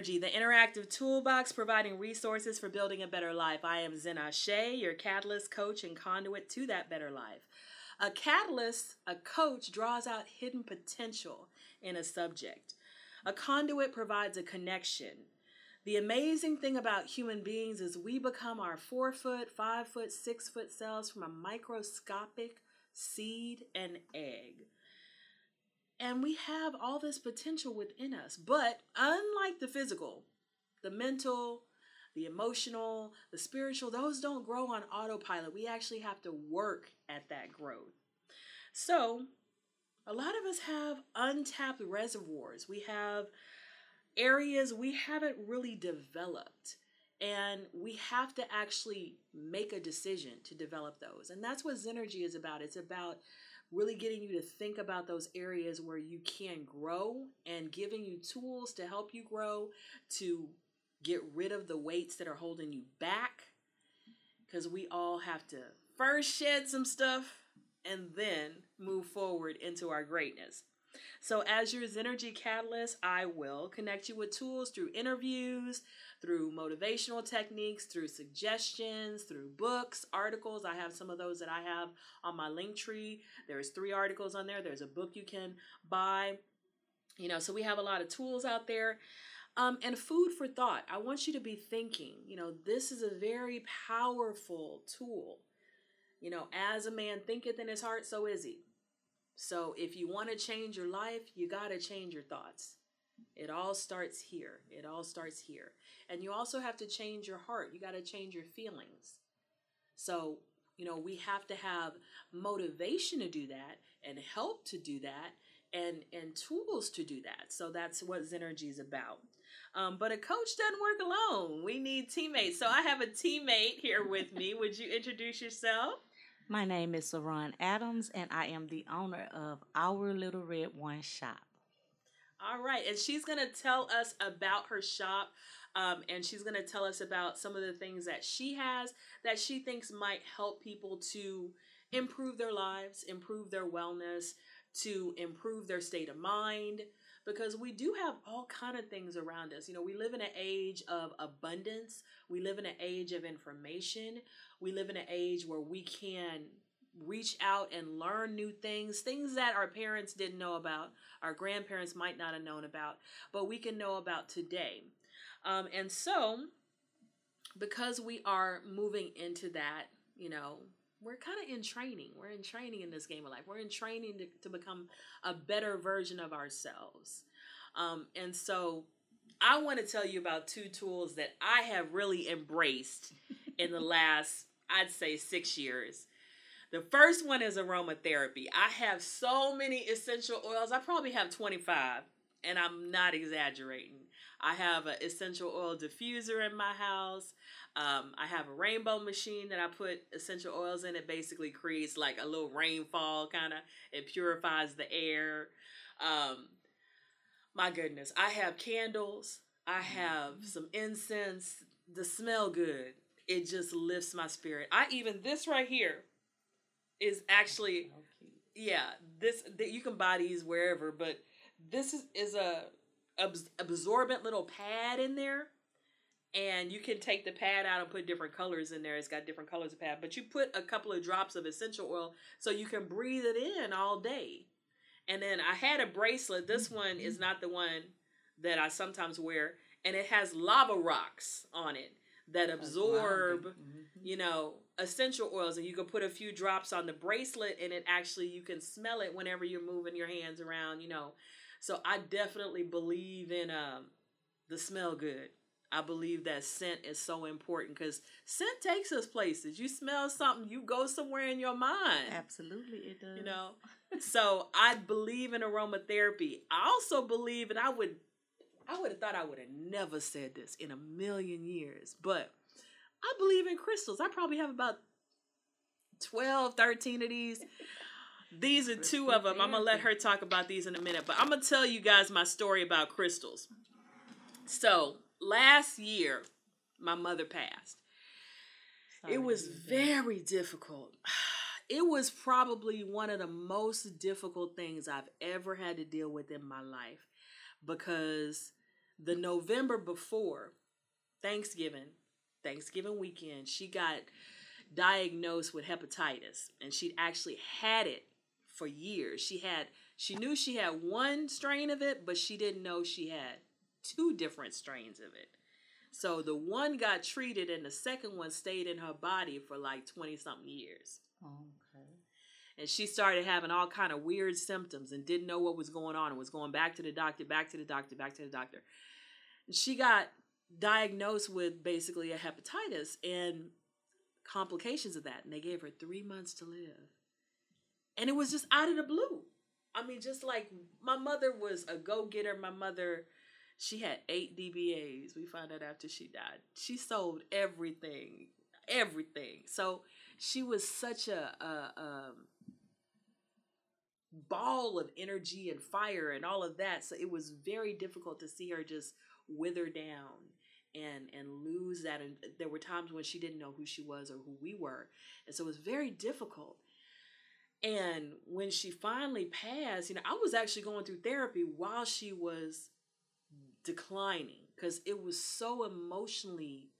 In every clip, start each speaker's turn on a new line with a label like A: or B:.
A: to Zenergy, the interactive toolbox providing resources for building a better life. I am Zen Ashe, your catalyst coach and conduit to that better life. A catalyst, a coach, draws out hidden potential in a subject. A conduit provides a connection. The amazing thing about human beings is we become our four foot, five foot, six foot selves from a microscopic seed and egg. And we have all this potential within us. But unlike the physical, the mental, the emotional, the spiritual, those don't grow on autopilot. We actually have to work at that growth. So, a lot of us have untapped reservoirs. We have areas we haven't really developed. And we have to actually make a decision to develop those. And that's what Zenergy is about. It's about really getting you to think about those areas where you can grow and giving you tools to help you grow, to get rid of the weights that are holding you back. Because we all have to first shed some stuff and then move forward into our greatness. So, as your Zenergy Catalyst, I will connect you with tools through interviews, through motivational techniques, through suggestions, through books, articles. I have some of those that I have on my link tree. There's three articles on there. There's a book you can buy. You know, so we have a lot of tools out there. Um, and food for thought. I want you to be thinking, you know, this is a very powerful tool. You know, as a man thinketh in his heart, so is he. So if you want to change your life, you got to change your thoughts. It all starts here. It all starts here. And you also have to change your heart. You got to change your feelings. So, you know, we have to have motivation to do that and help to do that and and tools to do that. So that's what Zenergy is about. Um, but a coach doesn't work alone. We need teammates. So I have a teammate here with me. Would you introduce yourself?
B: My name is Saran Adams, and I am the owner of Our Little Red One Shop.
A: All right, and she's going to tell us about her shop. Um, and she's going to tell us about some of the things that she has that she thinks might help people to improve their lives, improve their wellness, to improve their state of mind because we do have all kind of things around us. You know, we live in an age of abundance. We live in an age of information. We live in an age where we can reach out and learn new things, things that our parents didn't know about, our grandparents might not have known about, but we can know about today. Um, and so, because we are moving into that, you know, we're kind of in training. We're in training in this game of life. We're in training to, to become a better version of ourselves. Um, and so, I want to tell you about two tools that I have really embraced in the last, I'd say, six years. The first one is aromatherapy. I have so many essential oils. I probably have 25, and I'm not exaggerating. I have an essential oil diffuser in my house. Um, I have a rainbow machine that I put essential oils in. It basically creates like a little rainfall kind of. It purifies the air. Um, my goodness, I have candles. I have some incense. The smell good. It just lifts my spirit. I even this right here is actually yeah this that you can buy these wherever but this is, is a absorbent little pad in there and you can take the pad out and put different colors in there. It's got different colors of pad but you put a couple of drops of essential oil so you can breathe it in all day. And then i had a bracelet. This one is not the one that i sometimes wear and it has lava rocks on it that absorb mm-hmm. you know essential oils. And you can put a few drops on the bracelet and it actually you can smell it whenever you're moving your hands around you know. So i definitely believe in um the smell good i believe that scent is so important because scent takes us places you smell something you go somewhere in your mind
B: absolutely it does
A: you know so i believe in aromatherapy i also believe and i would i would have thought i would have never said this in a million years but I believe in crystals. I probably have about 12, 13 of these. These are two of them. I'm going to let her talk about these in a minute, but I'm going to tell you guys my story about crystals. So, last year, my mother passed. Sorry it was very difficult. It was probably one of the most difficult things I've ever had to deal with in my life because the November before Thanksgiving, Thanksgiving weekend, she got diagnosed with hepatitis and she'd actually had it for years. She had she knew she had one strain of it, but she didn't know she had two different strains of it. So the one got treated and the second one stayed in her body for like 20 something years.
B: Okay.
A: And she started having all kind of weird symptoms and didn't know what was going on and was going back to the doctor, back to the doctor, back to the doctor. And she got diagnosed with basically a hepatitis and complications of that. And they gave her three months to live. And it was just out of the blue. I mean, just like my mother was a go getter. My mother, she had eight DBAs. We found out after she died. She sold everything, everything. So she was such a, a, um, ball of energy and fire and all of that. So it was very difficult to see her just wither down and and lose that. And there were times when she didn't know who she was or who we were, and so it was very difficult. And when she finally passed, you know, I was actually going through therapy while she was declining because it was so emotionally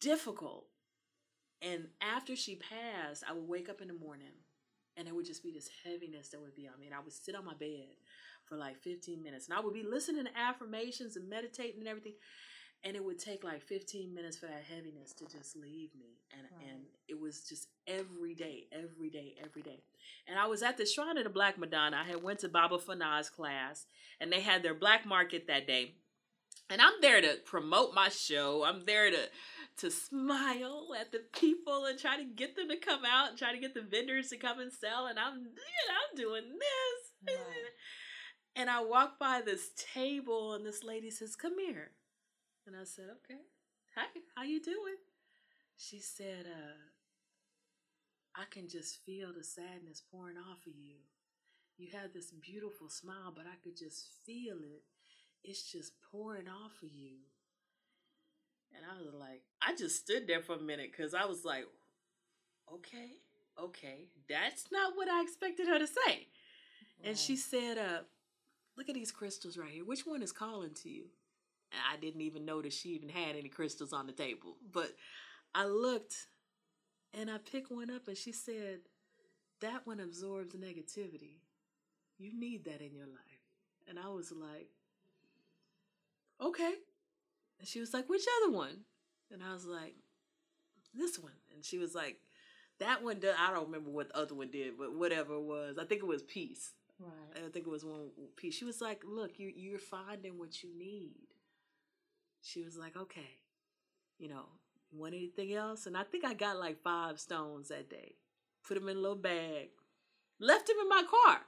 A: difficult. And after she passed, I would wake up in the morning and it would just be this heaviness that would be on me. And I would sit on my bed for like 15 minutes and I would be listening to affirmations and meditating and everything. And it would take like 15 minutes for that heaviness to just leave me. And
B: Right.
A: and it was just every day, every day, every day. And I was at the Shrine of the Black Madonna. I had went to Baba Fanaz class and they had their black market that day. And I'm there to promote my show. I'm there to to smile at the people and try to get them to come out and try to get the vendors to come and sell. And I'm, you know, I'm doing this.
B: Right.
A: And I walk by this table and this lady says, "Come here." And I said, "Okay. Hi, how you doing?" She said, uh, "I can just feel the sadness pouring off of you. You have this beautiful smile, but I could just feel it. It's just pouring off of you." And I was like, I just stood there for a minute because I was like, okay, okay, that's not what I expected her to say. And she said, uh, look at these crystals right here. Which one is calling to you? And I didn't even notice she even had any crystals on the table. But I looked and I picked one up and she said, that one absorbs negativity. You need that in your life. And I was like, okay. And she was like, which other one? And I was like, this one. And she was like, that one, do- I don't remember what the other one did, but whatever it was. I think it was peace.
B: Right.
A: I think it was one piece. She was like, "Look, you you're finding what you need." She was like, "Okay, you know, want anything else?" And I think I got like five stones that day. Put them in a little bag, left them in my car.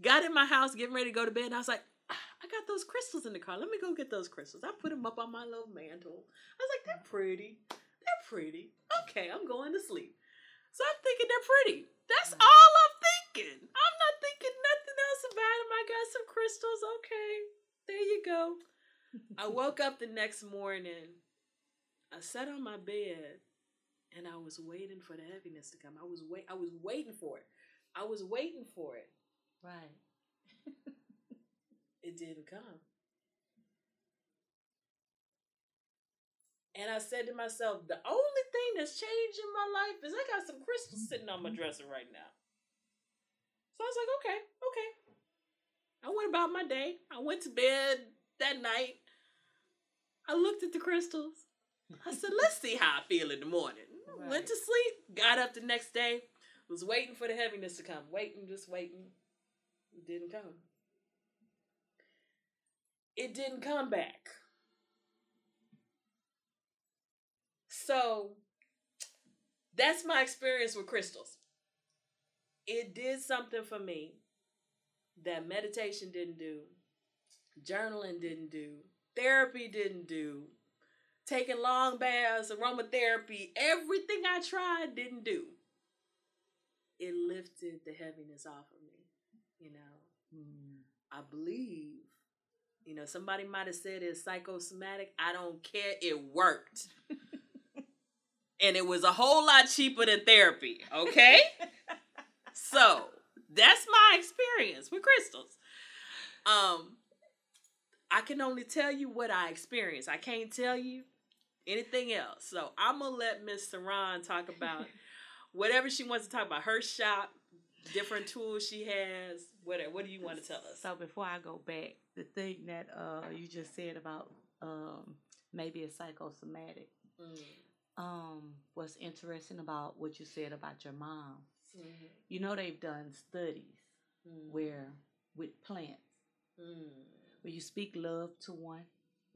A: Got in my house, getting ready to go to bed, and I was like, "Ah, "I got those crystals in the car. Let me go get those crystals." I put them up on my little mantle. I was like, "They're pretty. They're pretty. Okay, I'm going to sleep." So I'm thinking they're pretty. That's
B: Mm.
A: all I'm thinking. I'm not thinking nothing else about them. I got some crystals. Okay, there you go. I woke up the next morning. I sat on my bed and I was waiting for the heaviness to come. I was wait I was waiting for it. I was waiting for it.
B: Right.
A: It didn't come. And I said to myself, the only thing that's changed in my life is I got some crystals sitting on my mm-hmm. dresser right now. So I was like, okay, okay. I went about my day. I went to bed that night. I looked at the crystals. I said, let's see how I feel in the morning.
B: Right.
A: Went to sleep, got up the next day, was waiting for the heaviness to come. Waiting, just waiting. It didn't come. It didn't come back. So that's my experience with crystals. It did something for me that meditation didn't do, journaling didn't do, therapy didn't do, taking long baths, aromatherapy, everything I tried didn't do. It lifted the heaviness off of me, you know.
B: Mm.
A: I believe, you know, somebody might have said it's psychosomatic. I don't care. It worked. and it was a whole lot cheaper than therapy, okay? so that's my experience with crystals. Um, I can only tell you what I experienced. I can't tell you anything else. So I'm gonna let Miss Saran talk about whatever she wants to talk about. Her shop, different tools she has. Whatever. What do you want to tell us?
B: So before I go back, the thing that uh you just said about um maybe a psychosomatic.
A: Mm.
B: Um, what's interesting about what you said about your mom,
A: Mm-hmm.
B: you know they've done studies
A: Mm.
B: where with plants,
A: Mm.
B: Where you speak love to one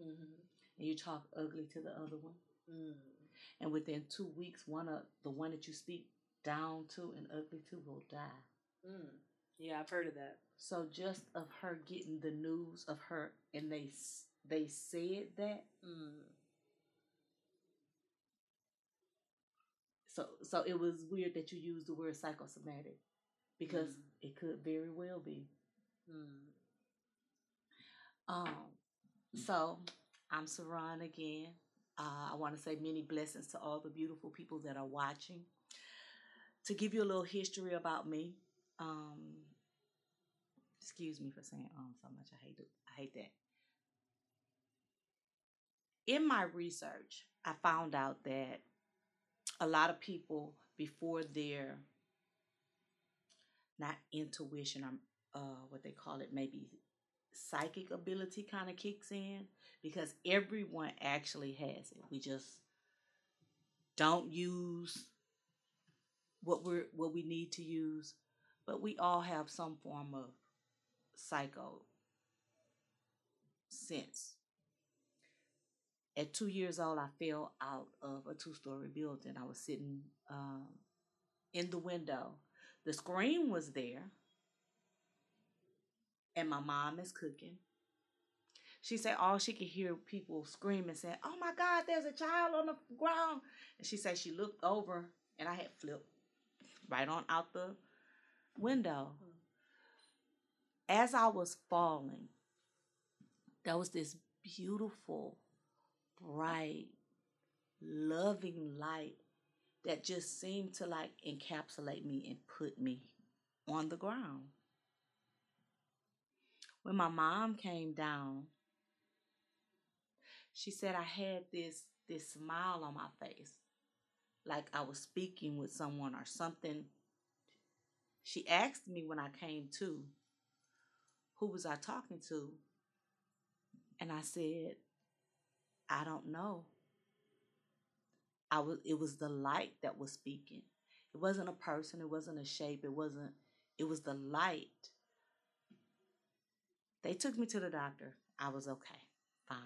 A: Mhm.
B: and you talk ugly to the other one,
A: Mm.
B: and within two weeks, one of the one that you speak down to and ugly to will die.
A: Mm. Yeah, I've heard of that.
B: So just of her getting the news of her, and they they said that.
A: Mm.
B: So so it was weird that you used the word psychosomatic because
A: Mm.
B: it could very well be.
A: Mm.
B: Um, so I'm Saran again. Uh, I want to say many blessings to all the beautiful people that are watching. To give you a little history about me, um, excuse me for saying um so much. I hate it. I hate that. In my research, I found out that a lot of people before their not intuition or uh, what they call it, maybe psychic ability kind of kicks in because everyone actually has it. We just don't use what we're what we need to use, but we all have some form of psycho sense. At two years old, I fell out of a two-story building. I was sitting um, in the window. The screen was there, and my mom is cooking. She said all she could hear people screaming, saying, "Oh my God, there's a child on the ground!" And she said she looked over, and I had flipped right on out the window. Hmm. As I was falling, there was this beautiful, bright, loving light that just seemed to like encapsulate me and put me on the ground. When my mom came down, she said I had this this smile on my face, like I was speaking with someone or something. She asked me when I came to, who was I talking to? And I said, I don't know. I was it was the light that was speaking. It wasn't a person, it wasn't a shape, it wasn't it was the light. They took me to the doctor. I was okay. Fine.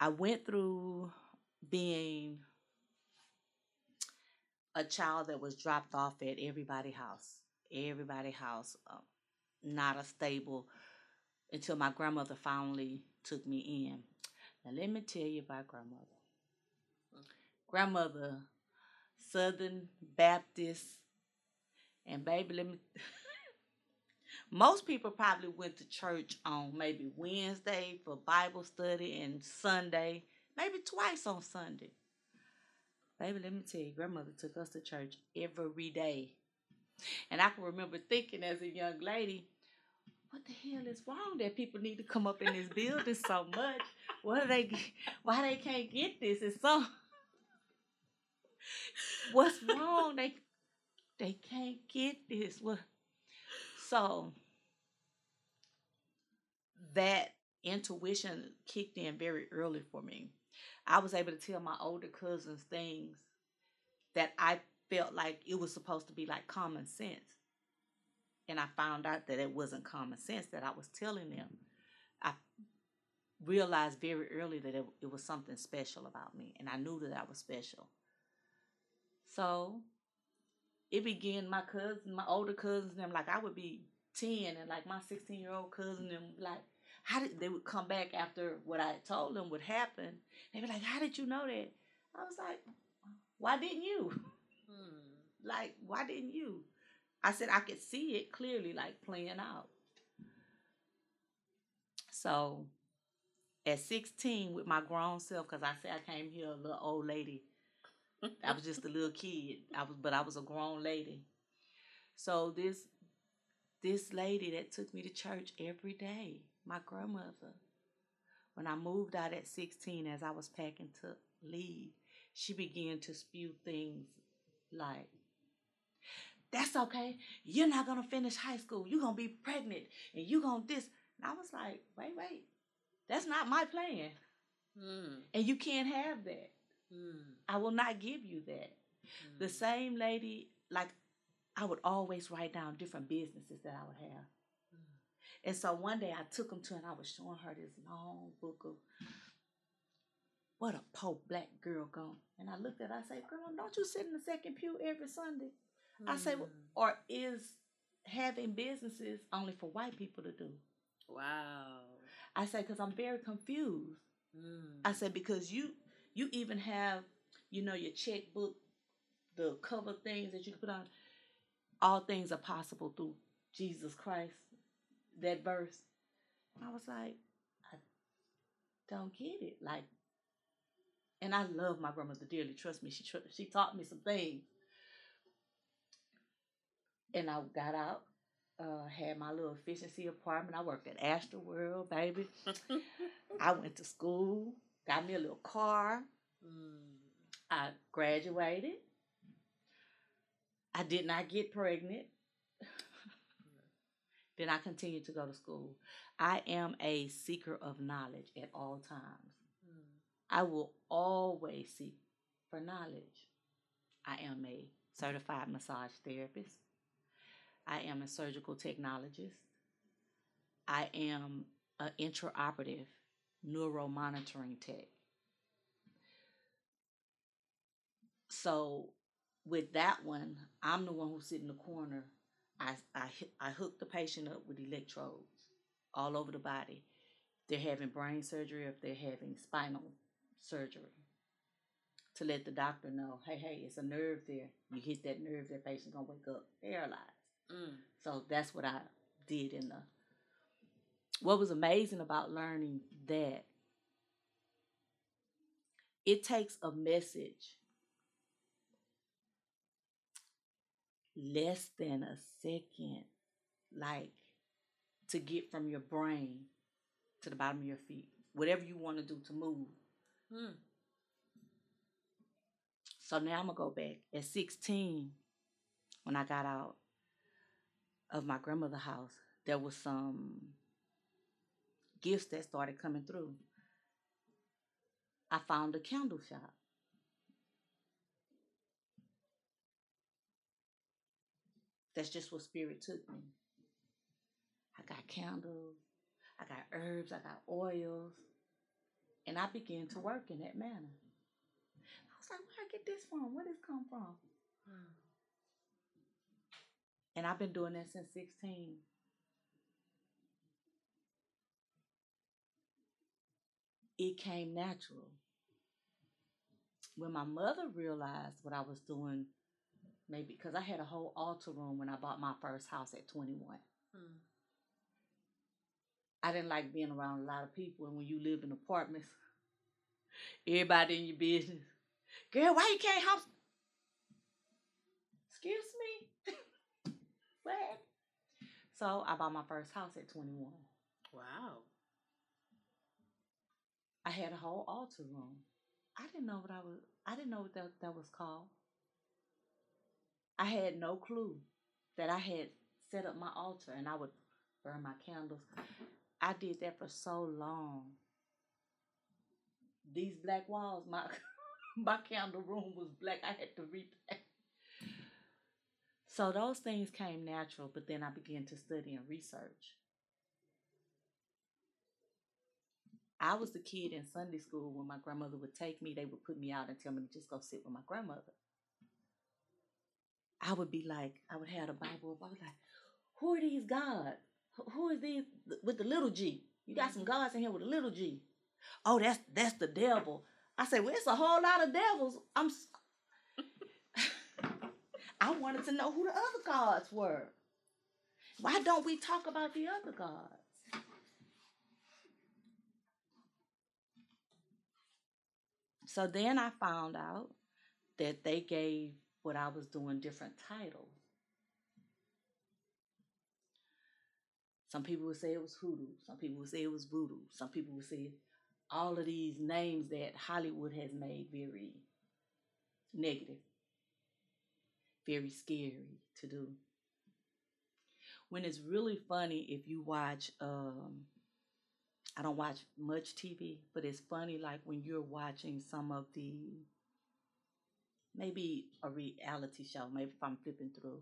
B: I went through being a child that was dropped off at everybody's house. Everybody's house. Um, not a stable until my grandmother finally took me in. Now let me tell you about grandmother. Grandmother, Southern Baptist, and baby, let me. Most people probably went to church on maybe Wednesday for Bible study and Sunday, maybe twice on Sunday. Baby, let me tell you, grandmother took us to church every day. And I can remember thinking as a young lady, what the hell is wrong that people need to come up in this building so much? What are they why they can't get this? It's so what's wrong? They they can't get this. What so that intuition kicked in very early for me. I was able to tell my older cousins things that I felt like it was supposed to be like common sense. And I found out that it wasn't common sense that I was telling them. I realized very early that it, it was something special about me, and I knew that I was special. So it began my cousins, my older cousins, and them like I would be 10 and like my 16 year old cousin and like how did they would come back after what I told them would happen. They were like, How did you know that? I was like, Why didn't you?
A: Hmm.
B: Like, why didn't you? I said I could see it clearly, like playing out. So at 16 with my grown self, because I said I came here a little old lady. I was just a little kid. I was but I was a grown lady. So this this lady that took me to church every day, my grandmother, When I moved out at 16, as I was packing to leave, she began to spew things like, that's okay. You're not gonna finish high school. You're gonna be pregnant and you're gonna this. And I was like, wait, wait. That's not my plan. Mm. And you can't have that. Mm. I will not give you that. Mm. The same lady, like I would always write down different businesses that I would have. And so one day I took them to and I was showing her this long book of what a poor black girl gone. And I looked at her, I said, Girl, don't you sit in the second pew every Sunday? Mm. I said, or is having businesses only for white people to do? Wow. I said, because I'm very confused. Mm. I said, because you you even have, you know, your checkbook, the cover things that you can put on. All things are possible through Jesus Christ. That verse. I was like, I don't get it. Like, and I love my grandmother dearly. Trust me, she she taught me some things. And I got out, uh, had my little efficiency apartment. I worked at AstroWorld, baby. I went to school, got me a little car. Mm. I graduated. I did not get pregnant. then I continued to go to school. I am a seeker of knowledge at all times. Mm. I will always seek for knowledge. I am a certified massage therapist. I am a surgical technologist. I am an intraoperative neuro monitoring tech. So with that one, I'm the one who sit in the corner. I, I, I hook the patient up with electrodes all over the body. They're having brain surgery if they're having spinal surgery to let the doctor know, hey, hey, it's a nerve there. You hit that nerve, that patient's gonna wake up paralyzed. Mm. So that's what I did in the. What was amazing about learning that it takes a message less than a second, like to get from your brain to the bottom of your feet, whatever you want to do to move. Hmm. So now I'm gonna go back. At 16, when I got out of my grandmother's house, there was some gifts that started coming through. I found a candle shop. That's just what spirit took me. I got candles, I got herbs, I got oils, and I began to work in that manner. I was like, where I get this from? Where this come from? Hmm. And I've been doing that since 16. It came natural. When my mother realized what I was doing maybe because I had a whole altar room when I bought my first house at 21. Hmm. I didn't like being around a lot of people, and when you live in apartments, everybody in your business. Girl, why you can't house? Excuse me. what? So I bought my first house at 21. Wow. I had a whole altar room. I didn't know what I was. I didn't know what that, that was called. I had no clue that I had set up my altar and I would burn my candles. I did that for so long. These black walls, my my candle room was black. I had to repaint. So those things came natural, but then I began to study and research. I was the kid in Sunday school when my grandmother would take me, they would put me out and tell me to just go sit with my grandmother. I would be like, I would have the Bible up. I was like, who are these gods? Who is these with the little G? You got some mm-hmm. gods in here with a little G. Oh, that's that's the devil. I said, well, it's a whole lot of devils. I'm. I wanted to know who the other gods were. Why don't we talk about the other gods? So then I found out that they gave what I was doing different titles. Some people would say it was hoodoo. Some people would say it was voodoo. Some people would say all of these names that Hollywood has made very negative, very scary to do. When it's really funny if you watch um I don't watch much TV, but it's funny like when you're watching some of the maybe a reality show, maybe if I'm flipping through.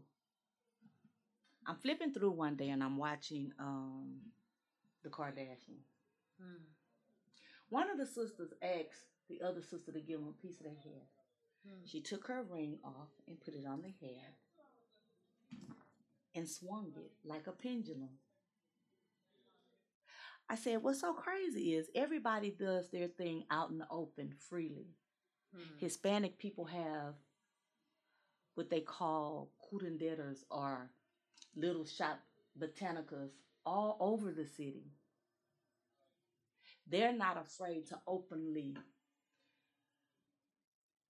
B: I'm flipping through one day and I'm watching um the Kardashians.
A: Hmm.
B: One of the sisters asked the other sister to give them a piece of their hair.
A: Hmm.
B: She took her ring off and put it on the hair and swung it like a pendulum. I said, What's so crazy is everybody does their thing out in the open freely.
A: Hmm.
B: Hispanic people have what they call curanderas or little shop botanicas all over the city. They're not afraid to openly.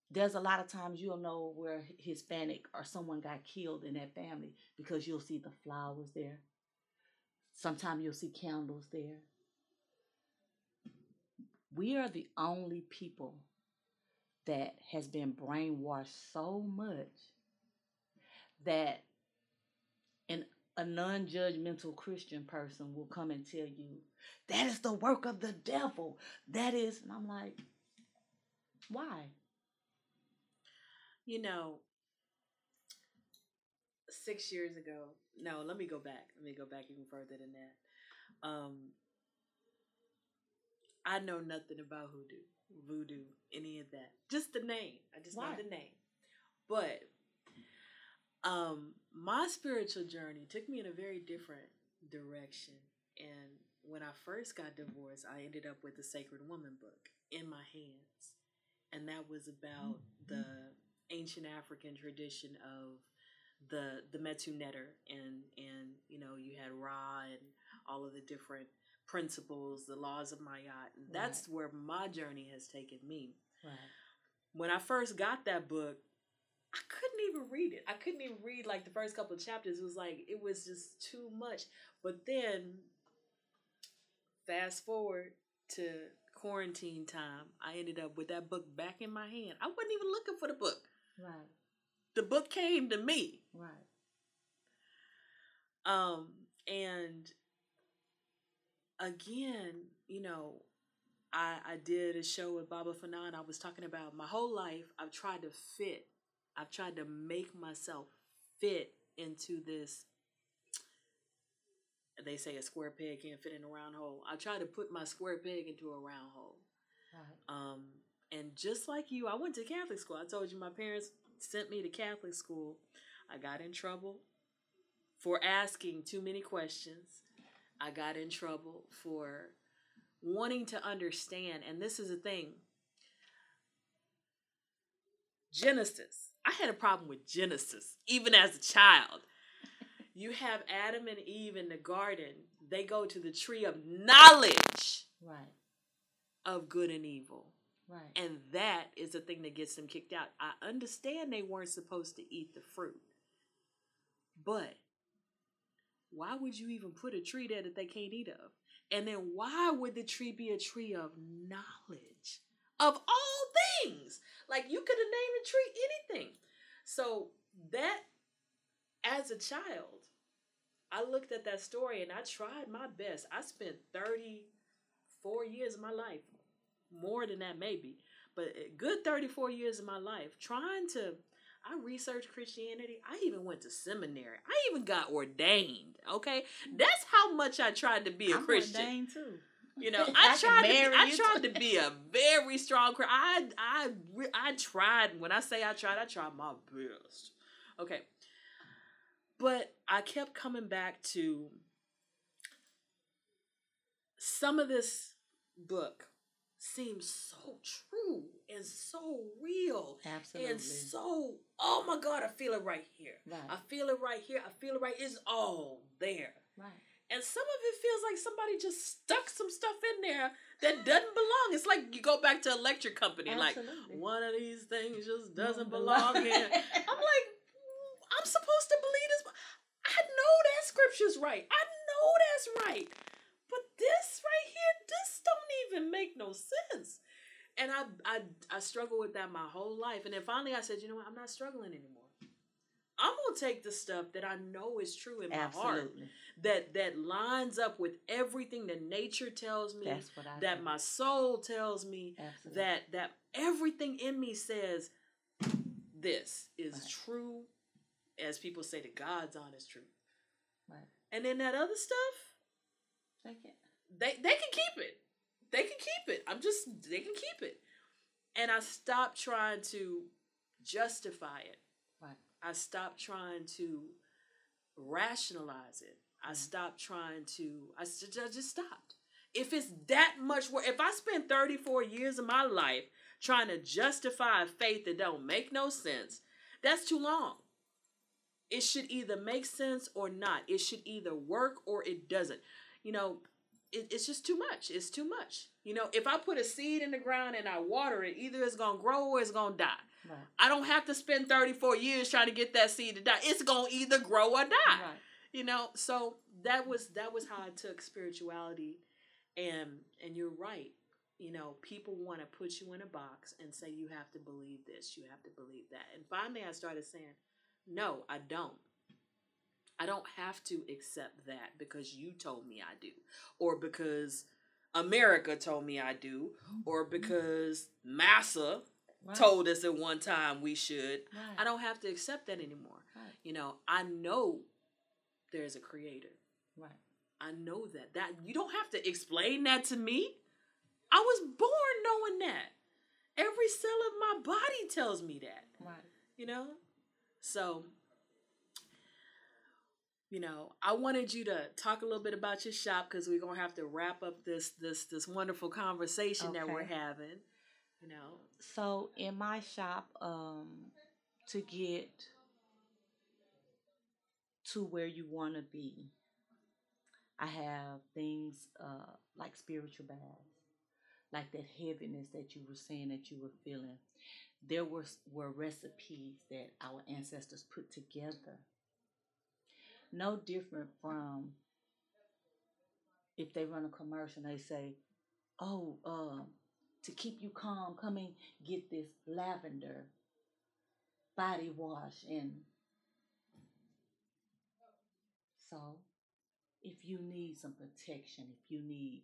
B: There's a lot of times you'll know where Hispanic or someone got killed in that family because you'll see the flowers there. Sometimes you'll see candles there. We are the only people that has been brainwashed so much that an a non-judgmental Christian person will come and tell you that is the work of the devil. That is, and I'm like, why?
A: You know, six years ago, no, let me go back. Let me go back even further than that. Um, I know nothing about hoodoo, voodoo, any of that. Just the name. I just know the name. But um, my spiritual journey took me in a very different direction. And when I first got divorced, I ended up with the Sacred Woman book in my hands. And that was about the ancient African tradition of the the Metu Neter and and you know you had Ra and all of the different principles, the laws of Maat. And that's where my journey has taken me.
B: Right.
A: When I first got that book, I couldn't even read it. I couldn't even read like the first couple of chapters. It was like it was just too much. But then fast forward to quarantine time, I ended up with that book back in my hand. I wasn't even looking for the book.
B: Right.
A: The book came to me.
B: Right.
A: Um, and again, you know, I I did a show with Baba Fanan. I was talking about my whole life. I've tried to fit. I've tried to make myself fit into this. They say a square peg can't fit in a round hole. I try to put my square peg into a round hole.
B: Right.
A: Um, and just like you, I went to Catholic school. I told you my parents sent me to Catholic school. I got in trouble for asking too many questions. I got in trouble for wanting to understand. And this is the thing Genesis. I had a problem with Genesis, even as a child. You have Adam and Eve in the garden, they go to the tree of knowledge
B: Right.
A: of good and evil.
B: Right.
A: And that is the thing that gets them kicked out. I understand they weren't supposed to eat the fruit. But why would you even put a tree there that they can't eat of? And then why would the tree be a tree of knowledge of all things? Like you could have named the tree anything. So that as a child, I looked at that story and I tried my best. I spent 34 years of my life more than that maybe. But a good 34 years of my life trying to i researched christianity. I even went to seminary. I even got ordained okay? That's how much i tried to be a
B: I'm
A: christian.
B: ordained too.
A: you know
B: I
A: i tried to be, i tried
B: too.
A: to be a very strong i i i tried when i say i tried i tried my best okay? But i kept coming back to some of this book seems so true and so real
B: Absolutely.
A: and so oh my god i feel it right here.
B: Right.
A: i feel it right here. I feel it right. It's all there.
B: Right.
A: and some of it feels like somebody just stuck some stuff in there that doesn't belong. It's like you go back to electric company like
B: Absolutely.
A: one of these things just doesn't belong here. I'm like i'm supposed to believe this. I know that scripture's right. I know that's right this right here this don't even make no sense. And I, I, I struggled with that my whole life. And then finally I said, you know what? I'm not struggling anymore. I'm gonna take the stuff that I know is true in my Absolutely. heart, that that lines up with everything that nature tells me, that think. my soul tells me, Absolutely. that that everything in me says this is right. true, as people say, the God's honest truth. Right. And then that other stuff, they can they they can keep it. They can keep it. I'm just they can keep it. And I stopped trying to justify it. Right. I stopped trying to rationalize it. I mm-hmm. stopped trying to I just, I just stopped. If it's that much work, if I spend 34 years of my life trying to justify a faith that don't make no sense, that's too long. It should either make sense or not. It should either work or it doesn't. You know, it, it's just too much. It's too much. You know, if I put a seed in the ground and I water it, either it's gonna grow or it's gonna die. Right. I don't have to spend 34 years trying to get that seed to die. It's gonna either grow or die. Right. You know, so that was that was how I took spirituality and and you're right. You know, people want to put you in a box and say you have to believe this, you have to believe that. And finally I started saying, no, I don't. I don't have to accept that because you told me I do, or because America told me I do, or mm-hmm. because Massa right. told us at one time we should. Right. I don't have to accept that anymore. Right. You know, I know there's a creator. Right. I know that. That you don't have to explain that to me. I was born knowing that. Every cell of my body tells me that. Right. You know? So you know, I wanted you to talk a little bit about your shop because we're gonna have to wrap up this this this wonderful conversation okay. that we're having. You know.
B: So in my shop, um, to get to where you want to be, I have things uh, like spiritual baths, like that heaviness that you were saying that you were feeling. There were were recipes that our ancestors put together no different from if they run a commercial and they say, "Oh, uh, to keep you calm, come and get this lavender body wash." And so, if you need some protection, if you need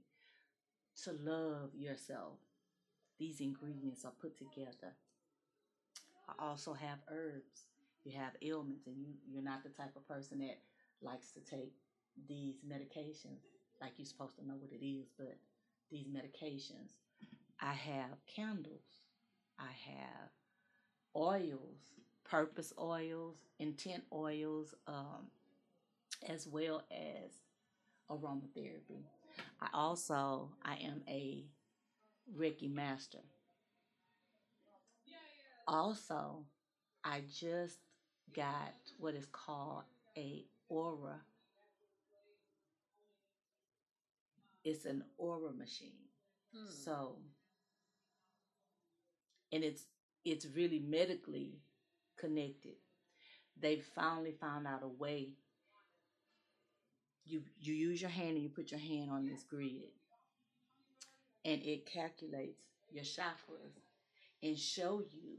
B: to love yourself, these ingredients are put together. I also have herbs. You have ailments, and you, you're not the type of person that likes to take these medications like you're supposed to know what it is, but these medications. I have candles. I have oils, purpose oils, intent oils, um, as well as aromatherapy. I also I am a Reiki master. Also, I just got what is called a aura. It's an aura machine. Hmm. So and it's it's really medically connected. They finally found out a way. You you use your hand and you put your hand on this grid and it calculates your chakras and show you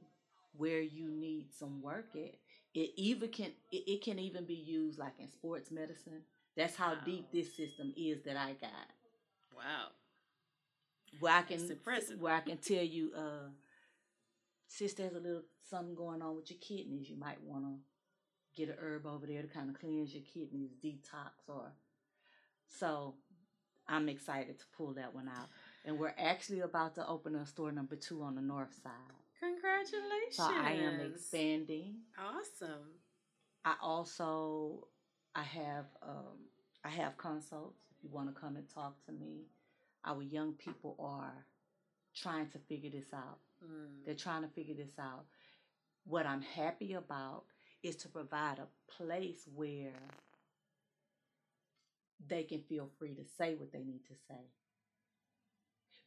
B: where you need some work at it even can it, it can even be used like in sports medicine. That's how wow. deep this system is that I got. Wow. Where I can where I can tell you, uh, since there's a little something going on with your kidneys, you might want to get a herb over there to kind of cleanse your kidneys, detox, or so. I'm excited to pull that one out, and we're actually about to open a store number two on the north side.
A: Congratulations. So
B: I am expanding.
A: Awesome.
B: I also I have um, I have consults if you want to come and talk to me. Our young people are trying to figure this out. Mm. They're trying to figure this out. What I'm happy about is to provide a place where they can feel free to say what they need to say.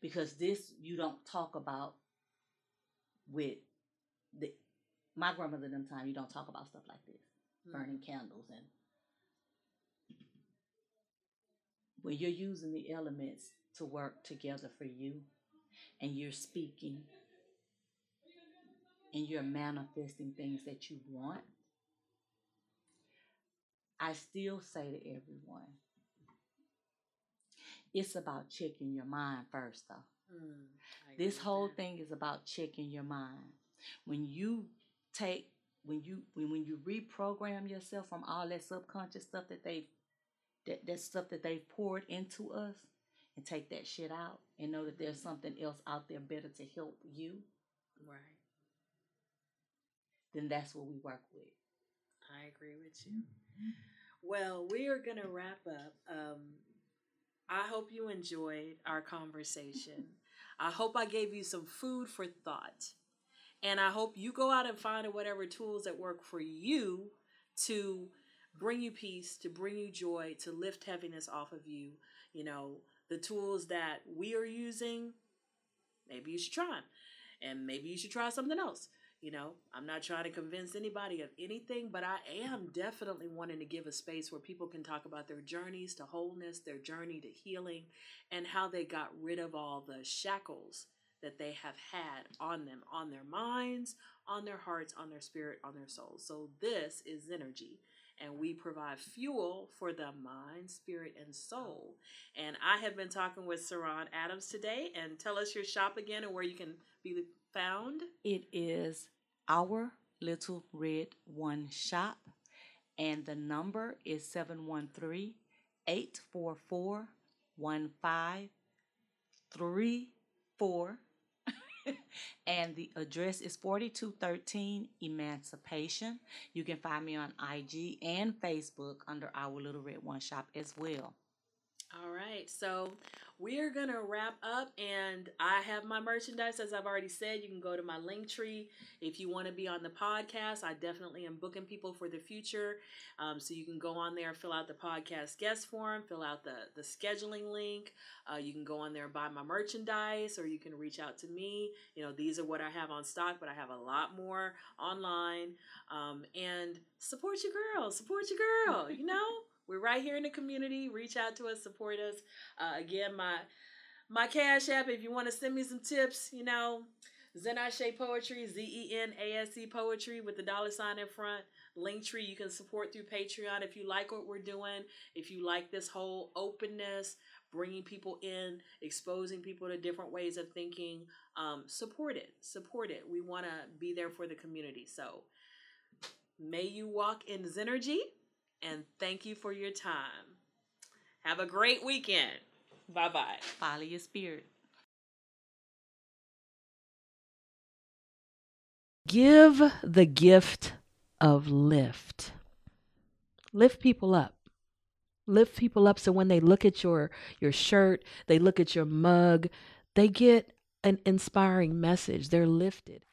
B: Because this you don't talk about with the my grandmother them time you don't talk about stuff like this mm-hmm. burning candles and when you're using the elements to work together for you and you're speaking and you're manifesting things that you want, I still say to everyone, it's about checking your mind first, though. Mm, this whole that. thing is about checking your mind. When you take, when you when when you reprogram yourself from all that subconscious stuff that they that, that stuff that they've poured into us and take that shit out and know that there's something else out there better to help you. Right. Then that's what we work with.
A: I agree with you. Well, we are going to wrap up. Um, I hope you enjoyed our conversation. I hope I gave you some food for thought. And I hope you go out and find whatever tools that work for you to bring you peace, to bring you joy, to lift heaviness off of you. You know, the tools that we are using, maybe you should try them. And maybe you should try something else. You know, I'm not trying to convince anybody of anything, but I am definitely wanting to give a space where people can talk about their journeys to wholeness, their journey to healing, and how they got rid of all the shackles that they have had on them, on their minds, on their hearts, on their spirit, on their souls. So, this is Zennurgy and we provide fuel for the mind, spirit, and soul. Oh. And I have been talking with Saran Adams today. And tell us your shop again and where you can be found.
B: It is Our Little Red One Shop. And the number is 713 844 1534 and the address is 4213 Emancipation. You can find me on IG and Facebook under Our Little Red One Shop as well.
A: All right, so we're gonna wrap up, and I have my merchandise as I've already said. You can go to my link tree if you want to be on the podcast. I definitely am booking people for the future, um, so you can go on there, fill out the podcast guest form, fill out the the scheduling link. Uh, you can go on there and buy my merchandise, or you can reach out to me. You know, these are what I have on stock, but I have a lot more online. Um, and support your girl, support your girl. You know. We're right here in the community. Reach out to us, support us. Uh, again, my my cash app. If you want to send me some tips, you know, Zenashe Poetry, Z E N A S E Poetry with the dollar sign in front. Linktree, you can support through Patreon if you like what we're doing. If you like this whole openness, bringing people in, exposing people to different ways of thinking, um, support it. Support it. We want to be there for the community. So may you walk in Zennurgy and thank you for your time. Have a great weekend. Bye bye.
B: Follow your spirit.
A: Give the gift of lift. Lift people up. Lift people up so when they look at your your shirt, they look at your mug, they get an inspiring message. They're lifted.